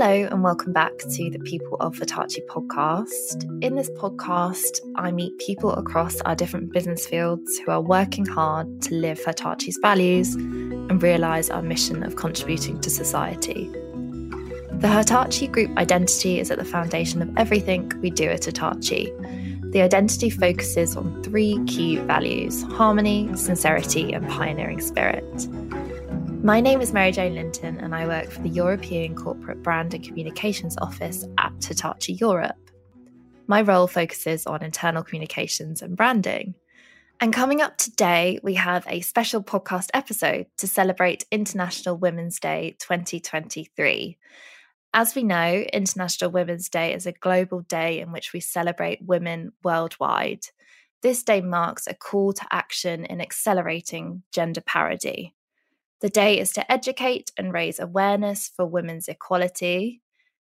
Hello, and welcome back to the People of Hitachi podcast. In this podcast, I meet people across our different business fields who are working hard to live Hitachi's values and realise our mission of contributing to society. The Hitachi Group identity is at the foundation of everything we do at Hitachi. The identity focuses on three key values harmony, sincerity, and pioneering spirit. My name is Mary Jane Linton, and I work for the European Corporate Brand and Communications Office at Hitachi Europe. My role focuses on internal communications and branding. And coming up today, we have a special podcast episode to celebrate International Women's Day 2023. As we know, International Women's Day is a global day in which we celebrate women worldwide. This day marks a call to action in accelerating gender parity. The day is to educate and raise awareness for women's equality.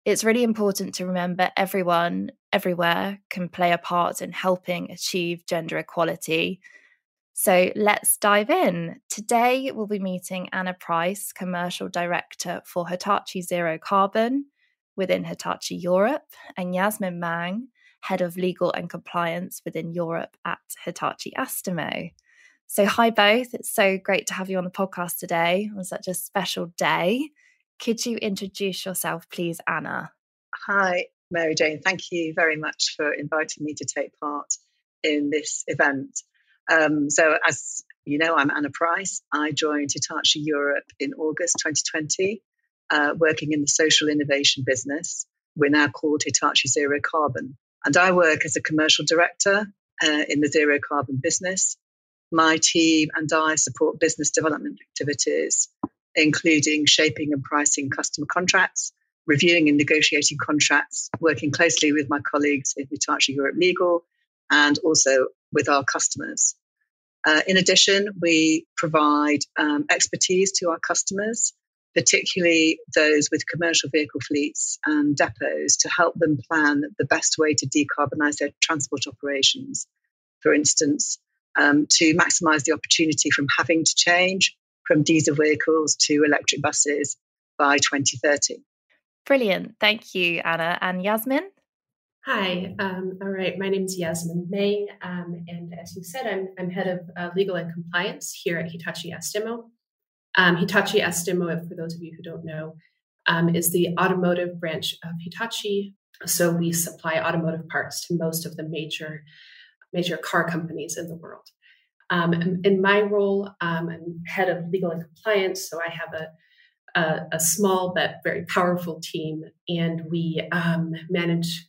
It's really important to remember everyone, everywhere, can play a part in helping achieve gender equality. So let's dive in. Today, we'll be meeting Anna Price, Commercial Director for Hitachi Zero Carbon within Hitachi Europe, and Yasmin Mang, Head of Legal and Compliance within Europe at Hitachi Astemo. So, hi both. It's so great to have you on the podcast today on such a special day. Could you introduce yourself, please, Anna? Hi, Mary Jane. Thank you very much for inviting me to take part in this event. Um, so, as you know, I'm Anna Price. I joined Hitachi Europe in August 2020, uh, working in the social innovation business. We're now called Hitachi Zero Carbon. And I work as a commercial director uh, in the zero carbon business my team and I support business development activities, including shaping and pricing customer contracts, reviewing and negotiating contracts, working closely with my colleagues in Hitachi Europe Legal, and also with our customers. Uh, in addition, we provide um, expertise to our customers, particularly those with commercial vehicle fleets and depots, to help them plan the best way to decarbonise their transport operations. For instance, um, to maximize the opportunity from having to change from diesel vehicles to electric buses by 2030. Brilliant. Thank you, Anna. And Yasmin? Hi. Um, all right. My name is Yasmin Meng. Um, and as you said, I'm, I'm head of uh, legal and compliance here at Hitachi Astemo. Um, Hitachi Astemo, for those of you who don't know, um, is the automotive branch of Hitachi. So we supply automotive parts to most of the major major car companies in the world. Um, in my role, um, I'm head of legal and compliance, so I have a, a, a small but very powerful team, and we um, manage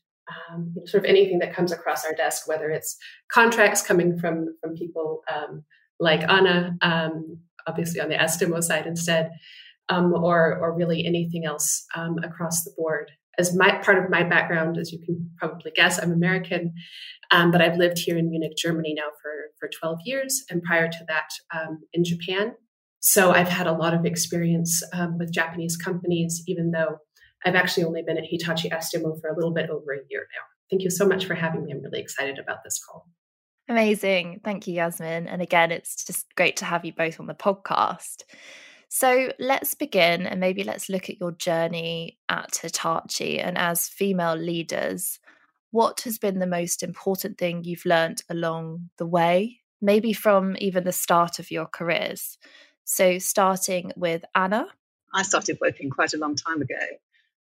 um, sort of anything that comes across our desk, whether it's contracts coming from from people um, like Anna, um, obviously on the Astemo side instead, or or really anything else across the board as my part of my background, as you can probably guess, I'm American, um, but I've lived here in Munich, Germany now for, for 12 years, and prior to that um, in Japan. So I've had a lot of experience um, with Japanese companies, even though I've actually only been at Hitachi Astemo for a little bit over a year now. Thank you so much for having me. I'm really excited about this call. Amazing. Thank you, Yasmin. And again, it's just great to have you both on the podcast. So let's begin and maybe let's look at your journey at Hitachi and as female leaders. What has been the most important thing you've learned along the way, maybe from even the start of your careers? So, starting with Anna. I started working quite a long time ago.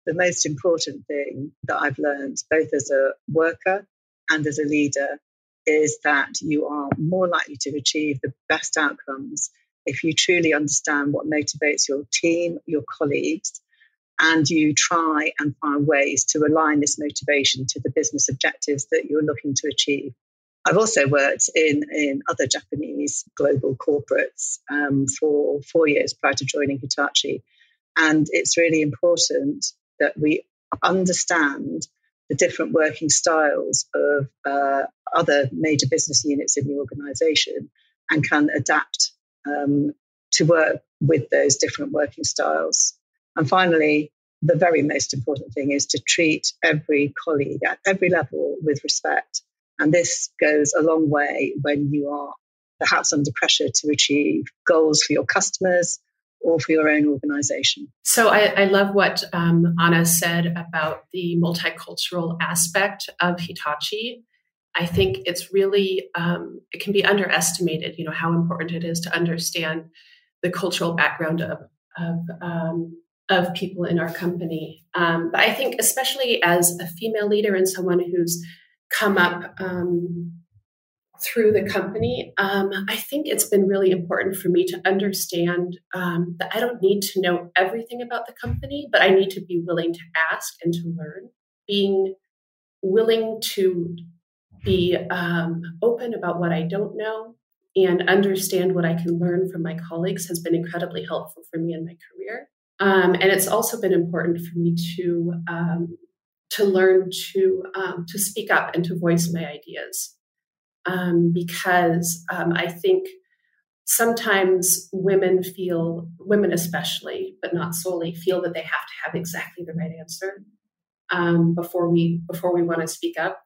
The most important thing that I've learned, both as a worker and as a leader, is that you are more likely to achieve the best outcomes if you truly understand what motivates your team, your colleagues, and you try and find ways to align this motivation to the business objectives that you're looking to achieve. I've also worked in, in other Japanese global corporates um, for four years prior to joining Hitachi. And it's really important that we understand the different working styles of uh, other major business units in the organization and can adapt um, to work with those different working styles. And finally, the very most important thing is to treat every colleague at every level with respect. And this goes a long way when you are perhaps under pressure to achieve goals for your customers or for your own organization? So I, I love what um, Anna said about the multicultural aspect of Hitachi. I think it's really um, it can be underestimated. You know how important it is to understand the cultural background of of, um, of people in our company. Um, but I think especially as a female leader and someone who's come up um, through the company, um, I think it's been really important for me to understand um, that I don't need to know everything about the company, but I need to be willing to ask and to learn. Being willing to be um, open about what I don't know and understand what I can learn from my colleagues has been incredibly helpful for me in my career. Um, and it's also been important for me to um, to learn to um, to speak up and to voice my ideas um, because um, I think sometimes women feel, women especially, but not solely, feel that they have to have exactly the right answer before we before we want to speak up.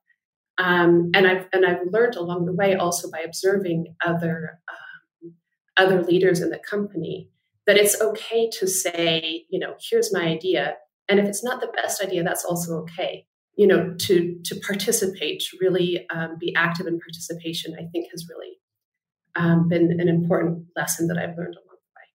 Um, and I've and I've learned along the way also by observing other um, other leaders in the company that it's okay to say, you know, here's my idea, and if it's not the best idea, that's also okay. You know to to participate to really um, be active in participation i think has really um, been an important lesson that i've learned along the way.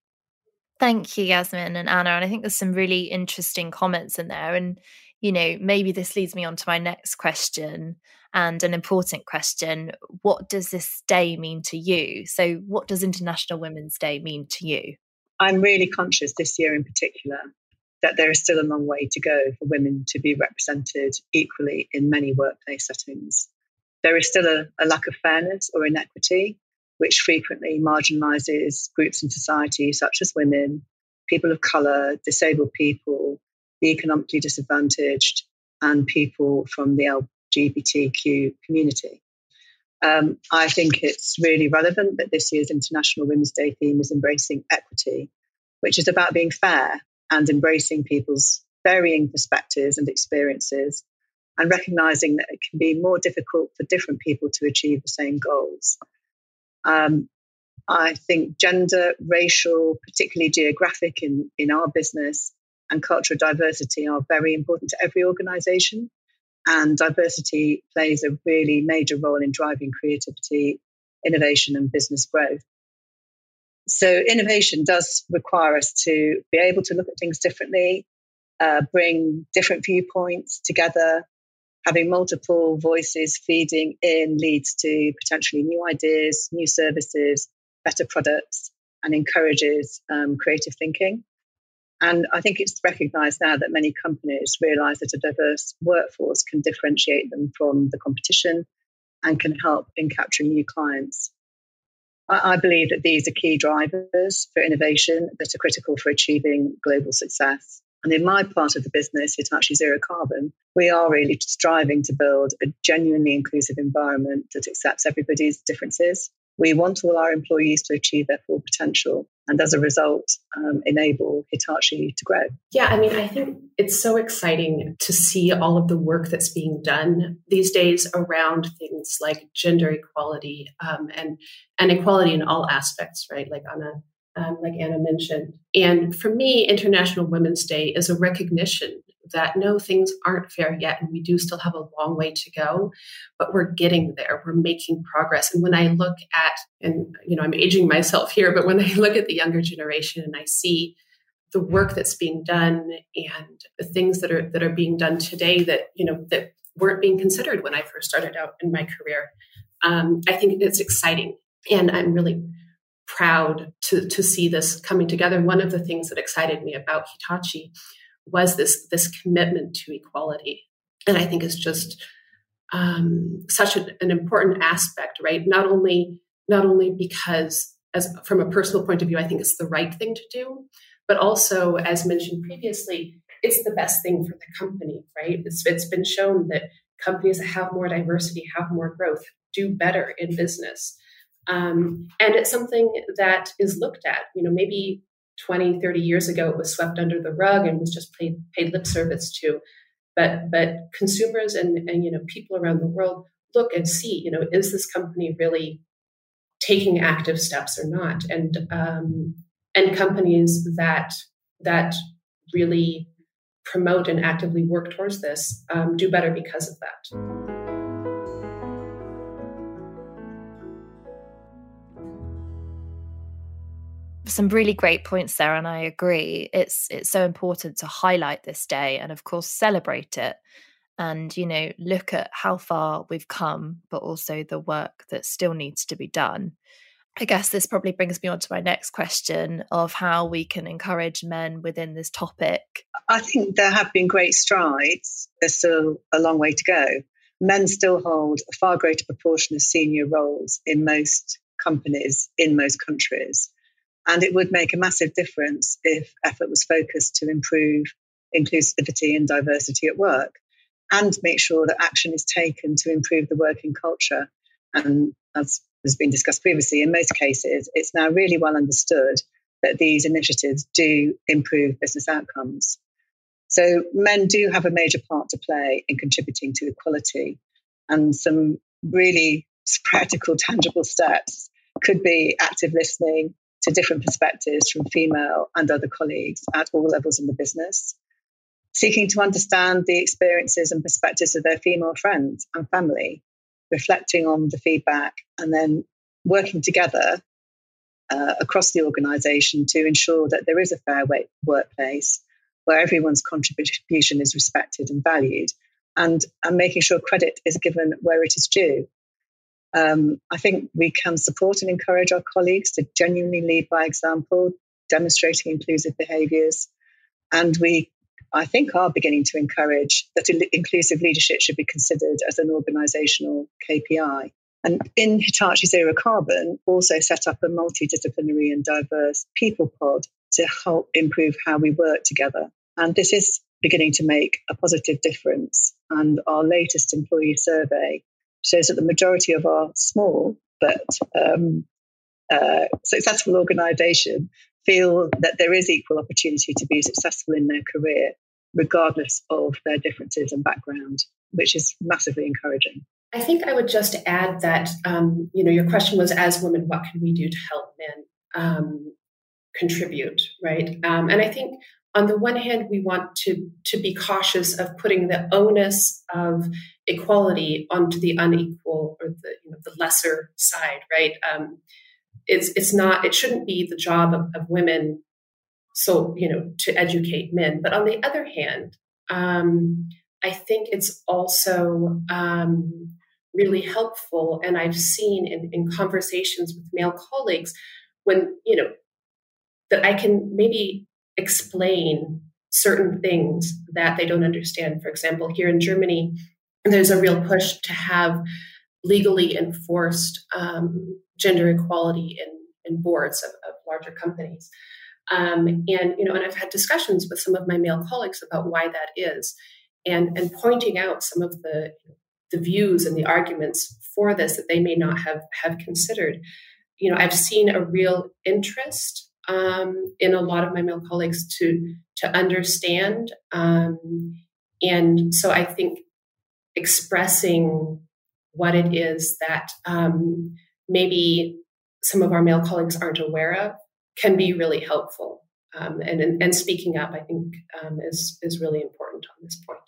Thank you yasmin and anna and i think there's some really interesting comments in there and you know maybe this leads me on to my next question and an important question what does this day mean to you so what does international women's day mean to you i'm really conscious this year in particular that there is still a long way to go for women to be represented equally in many workplace settings. There is still a, a lack of fairness or inequity, which frequently marginalises groups in society such as women, people of colour, disabled people, the economically disadvantaged, and people from the LGBTQ community. Um, I think it's really relevant that this year's International Women's Day theme is embracing equity, which is about being fair and embracing people's varying perspectives and experiences and recognizing that it can be more difficult for different people to achieve the same goals. Um, I think gender, racial, particularly geographic in, in our business, and cultural diversity are very important to every organization. And diversity plays a really major role in driving creativity, innovation, and business growth. So innovation does require us to be able to look at things differently, uh, bring different viewpoints together. Having multiple voices feeding in leads to potentially new ideas, new services, better products, and encourages um, creative thinking. And I think it's recognized now that many companies realize that a diverse workforce can differentiate them from the competition and can help in capturing new clients. I, believe that these are key drivers for innovation that are critical for achieving global success. And in my part of the business, Hitachi Zero Carbon, we are really striving to build a genuinely inclusive environment that accepts everybody's differences we want all our employees to achieve their full potential and as a result um, enable hitachi to grow. Yeah i mean i think it's so exciting to see all of the work that's being done these days around things like gender equality um, and and equality in all aspects right? Like anna um, like anna mentioned. And for me international women's day is a recognition that no, things aren't fair yet, and we do still have a long way to go, but we're getting there. We're making progress. And when I look at, and you know, I'm aging myself here, but when I look at the younger generation and I see the work that's being done and the things that are that are being done today that you know that weren't being considered when I first started out in my career, um, I think it's exciting, and I'm really proud to to see this coming together. One of the things that excited me about Hitachi was this this commitment to equality, and I think is just um, such an, an important aspect, right? Not only not only because as from a personal point of view, I think it's the right thing to do, but also, as mentioned previously, it's the best thing for the company, right? It's, it's been shown that companies that have more diversity, have more growth, do better in business. Um, and it's something that is looked at. You know, maybe 20, 30 years ago, it was swept under the rug and was just paid, paid lip service to. But, but consumers and, and, you know, people around the world look and see, you know, is this company really taking active steps or not? And, um, and companies that that really promote and actively work towards this um, do better because of that. Some really great points there and i agree. It's it's so important to highlight this day and of course celebrate it and you know look at how far we've come but also the work that still needs to be done. I guess this probably brings me on to my next question of how we can encourage men within this topic. I think there have been great strides. There's still a long way to go. Men still hold a far greater proportion of senior roles in most companies in most countries and it would make a massive difference if effort was focused to improve inclusivity and diversity at work and make sure that action is taken to improve the working culture. And as has been discussed previously, in most cases, it's now really well understood that these initiatives do improve business outcomes. So men do have a major part to play in contributing to equality. And some really practical, tangible steps could be active listening, to different perspectives from female and other colleagues at all levels in the business, seeking to understand the experiences and perspectives of their female friends and family, reflecting on the feedback, and then working together uh, across the organisation to ensure that there is a fair workplace where everyone's contribution is respected and valued, and, and making sure credit is given where it is due. Um, I think we can support and encourage our colleagues to genuinely lead by example, demonstrating inclusive behaviours. And we, I think, are beginning to encourage that inclusive leadership should be considered as an organisational KPI. And in Hitachi Zero Carbon, also set up a multidisciplinary and diverse people pod to help improve how we work together. And this is beginning to make a positive difference. And our latest employee survey shows that the majority of our small but um, uh, successful organisation feel that there is equal opportunity to be successful in their career, regardless of their differences and background, which is massively encouraging. I think I would just add that um, you know your question was as women, what can we do to help men um, contribute, right? Um, and I think on the one hand, we want to to be cautious of putting the onus of equality onto the unequal or the you know the lesser side, right? Um, it's it's not it shouldn't be the job of, of, women so you know to educate men but on the other hand um, i think it's also um, really helpful and i've seen in, in conversations with male colleagues when you know that i can maybe explain certain things that they don't understand for example here in germany there's a real push to have legally enforced um, gender equality in, in boards of, of larger companies. Um, and you know, and I've had discussions with some of my male colleagues about why that is, and and pointing out some of the the views and the arguments for this that they may not have have considered. You know, I've seen a real interest um, in a lot of my male colleagues to to understand, um, and so I think expressing what it is that um, maybe some of our male colleagues aren't aware of can be really helpful. Um, and, and, speaking up, I think, um, is is really important on this point.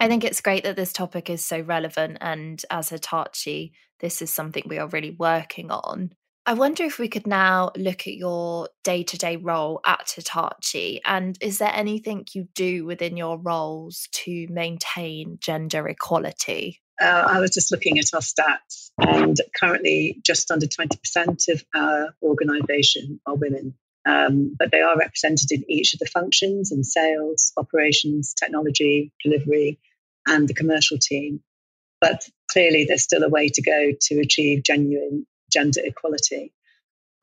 I think it's great that this topic is so relevant, and as Hitachi, this is something we are really working on. I wonder if we could now look at your day to day role at Hitachi, and is there anything you do within your roles to maintain gender equality? Uh, I was just looking at our stats, and currently just under 20% of our organisation are women. Um, but they are represented in each of the functions in sales, operations, technology, delivery, and the commercial team. But clearly, there's still a way to go to achieve genuine gender equality.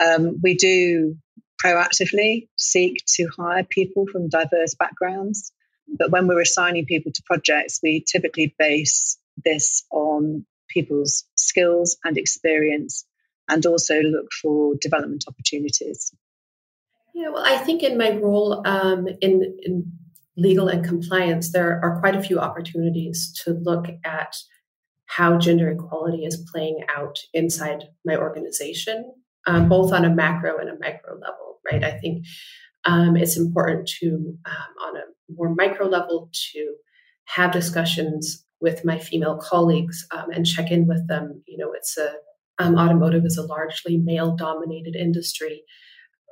Um, we do proactively seek to hire people from diverse backgrounds, but when we're assigning people to projects, we typically base this on people's skills and experience and also look for development opportunities. Yeah, well, I think in my role um, in, in legal and compliance, there are quite a few opportunities to look at how gender equality is playing out inside my organization. um, both on a macro and a micro level, right? I think um, it's important to, um, on a more micro level, to have discussions with my female colleagues um, and check in with them. You know, it's a um, automotive is a largely male dominated industry,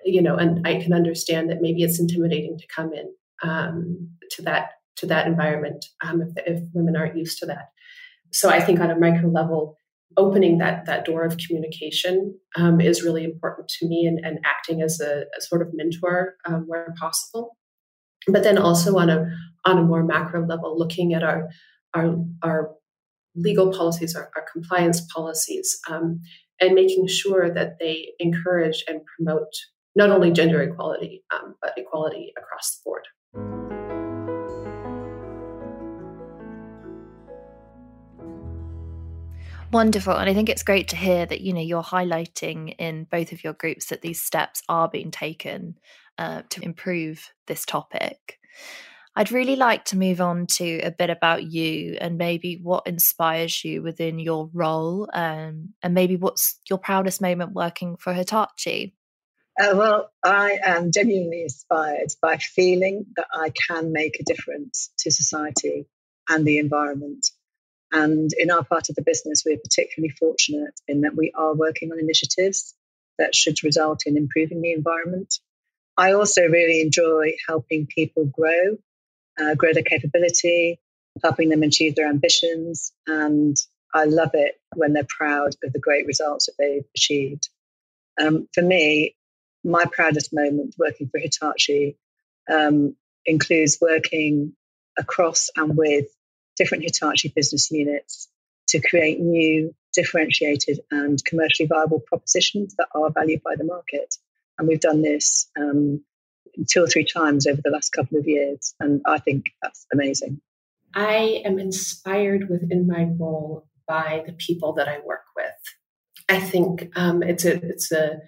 you know, and I can understand that maybe it's intimidating to come in um, to that to that environment um, if, if women aren't used to that. So I think on a micro level, opening that that door of communication um, is really important to me and, and acting as a, a, sort of mentor um, where possible. But then also on a on a more macro level looking at our our our legal policies our, our compliance policies um, and making sure that they encourage and promote not only gender equality um, but equality across the board Wonderful. And I think it's great to hear that, you know, you're highlighting in both of your groups that these steps are being taken uh, to improve this topic. I'd really like to move on to a bit about you and maybe what inspires you within your role um, and maybe what's your proudest moment working for Hitachi. Uh, well, I am genuinely inspired by feeling that I can make a difference to society and the environment. And in our part of the business, we're particularly fortunate in that we are working on initiatives that should result in improving the environment. I also really enjoy helping people grow, uh, grow their capability, helping them achieve their ambitions. And I love it when they're proud of the great results that they've achieved. Um, for me, my proudest moment working for Hitachi um, includes working across and with different Hitachi business units to create new, differentiated, and commercially viable propositions that are valued by the market. And we've done this um, two or three times over the last couple of years. And I think that's amazing. I am inspired within my role by the people that I work with. I think um, it's a it's a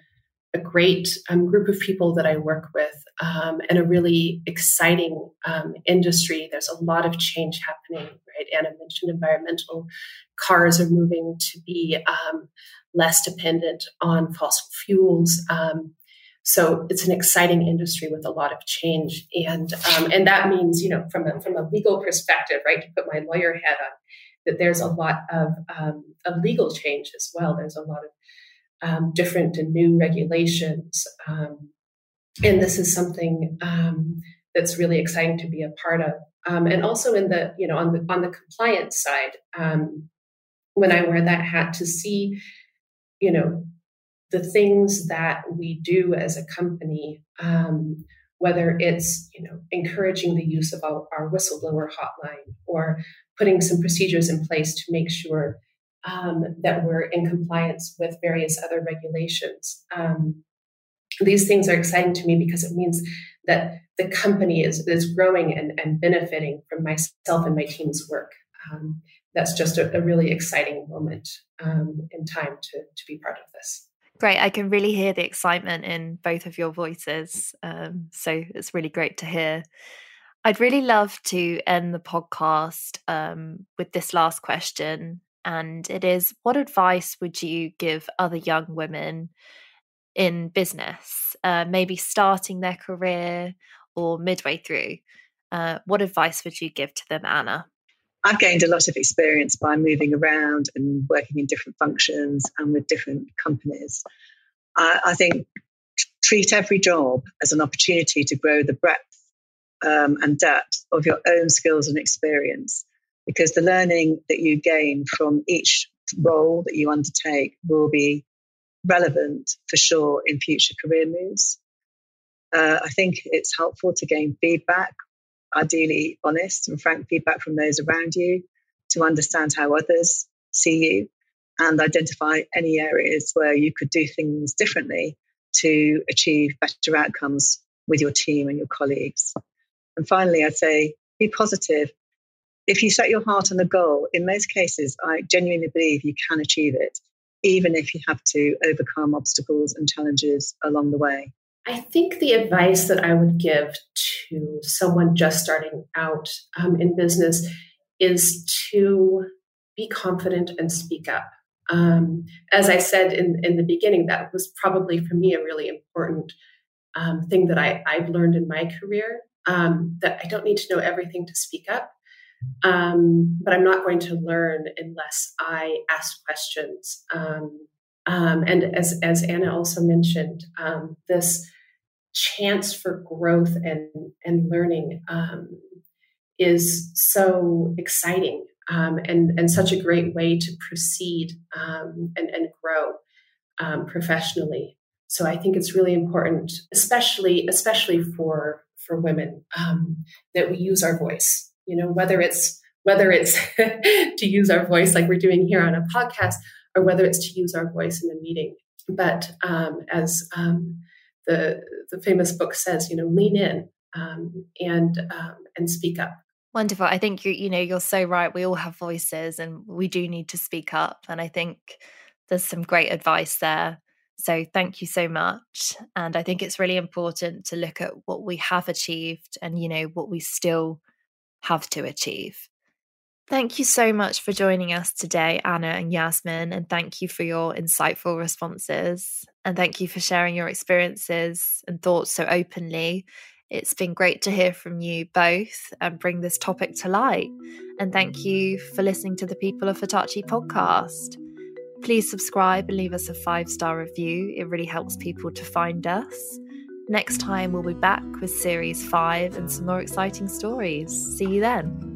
a great um, group of people that I work with um, and a really exciting um, industry. There's a lot of change happening, right? Anna mentioned environmental cars are moving to be um, less dependent on fossil fuels. Um, so it's an exciting industry with a lot of change, and um, and that means you know from a, from a legal perspective, right? To put my lawyer hat on, that there's a lot of of legal change as well. There's a lot of um, different and new regulations. Um, and this is something um, that's really exciting to be a part of. Um, and also in the, you know, on the on the compliance side, um, when I wear that hat to see, you know, the things that we do as a company, whether it's you know encouraging the use of our, our whistleblower hotline or putting some procedures in place to make sure um, that we're in compliance with various other regulations. Um, these things are exciting to me because it means that the company is, is growing and, and benefiting from myself and my team's work. Um, that's just a, a, really exciting moment um, in time to, to be part of this. Great. I can really hear the excitement in both of your voices. Um, so it's really great to hear. I'd really love to end the podcast um, with this last question and it is what advice would you give other young women in business, uh, maybe starting their career or midway through? Uh, what advice would you give to them, Anna? I've gained a lot of experience by moving around and working in different functions and with different companies. I, I think treat every job as an opportunity to grow the breadth um, and depth of your own skills and experience because the learning that you gain from each role that you undertake will be relevant for sure in future career moves. Uh, I think it's helpful to gain feedback, ideally honest and frank feedback from those around you to understand how others see you and identify any areas where you could do things differently to achieve better outcomes with your team and your colleagues. And finally, I'd say be positive if you set your heart on a goal, in most cases, I genuinely believe you can achieve it, even if you have to overcome obstacles and challenges along the way. I think the advice that I would give to someone just starting out um, in business is to be confident and speak up. Um, as I said in, in the beginning, that was probably for me a really important um, thing that I, I've learned in my career um, that I don't need to know everything to speak up. Um, but I'm not going to learn unless I ask questions. Um, um, and as, as Anna also mentioned, this chance for growth and, and learning is so exciting um, and, and such a great way to proceed um, and, and grow um, professionally. So I think it's really important, especially especially for for women, um, that we use our voice. You know, whether it's whether it's to use our voice like we're doing here on a podcast, or whether it's to use our voice in a meeting. But um, as um, the the famous book says, you know, lean in and and speak up. Wonderful. I think you you know you're so right. We all have voices and we do need to speak up and I think there's some great advice there. So thank you so much and I think it's really important to look at what we have achieved and you know what we still have to achieve. Thank you so much for joining us today, Anna and Yasmin, and thank you for your insightful responses. And thank you for sharing your experiences and thoughts so openly it's been great to hear from you both and bring this topic to light. And thank you for listening to the People of Hitachi podcast. Please subscribe and leave us a five star review. It really helps people to find us. Next time, we'll be back with series five and some more exciting stories. See you then.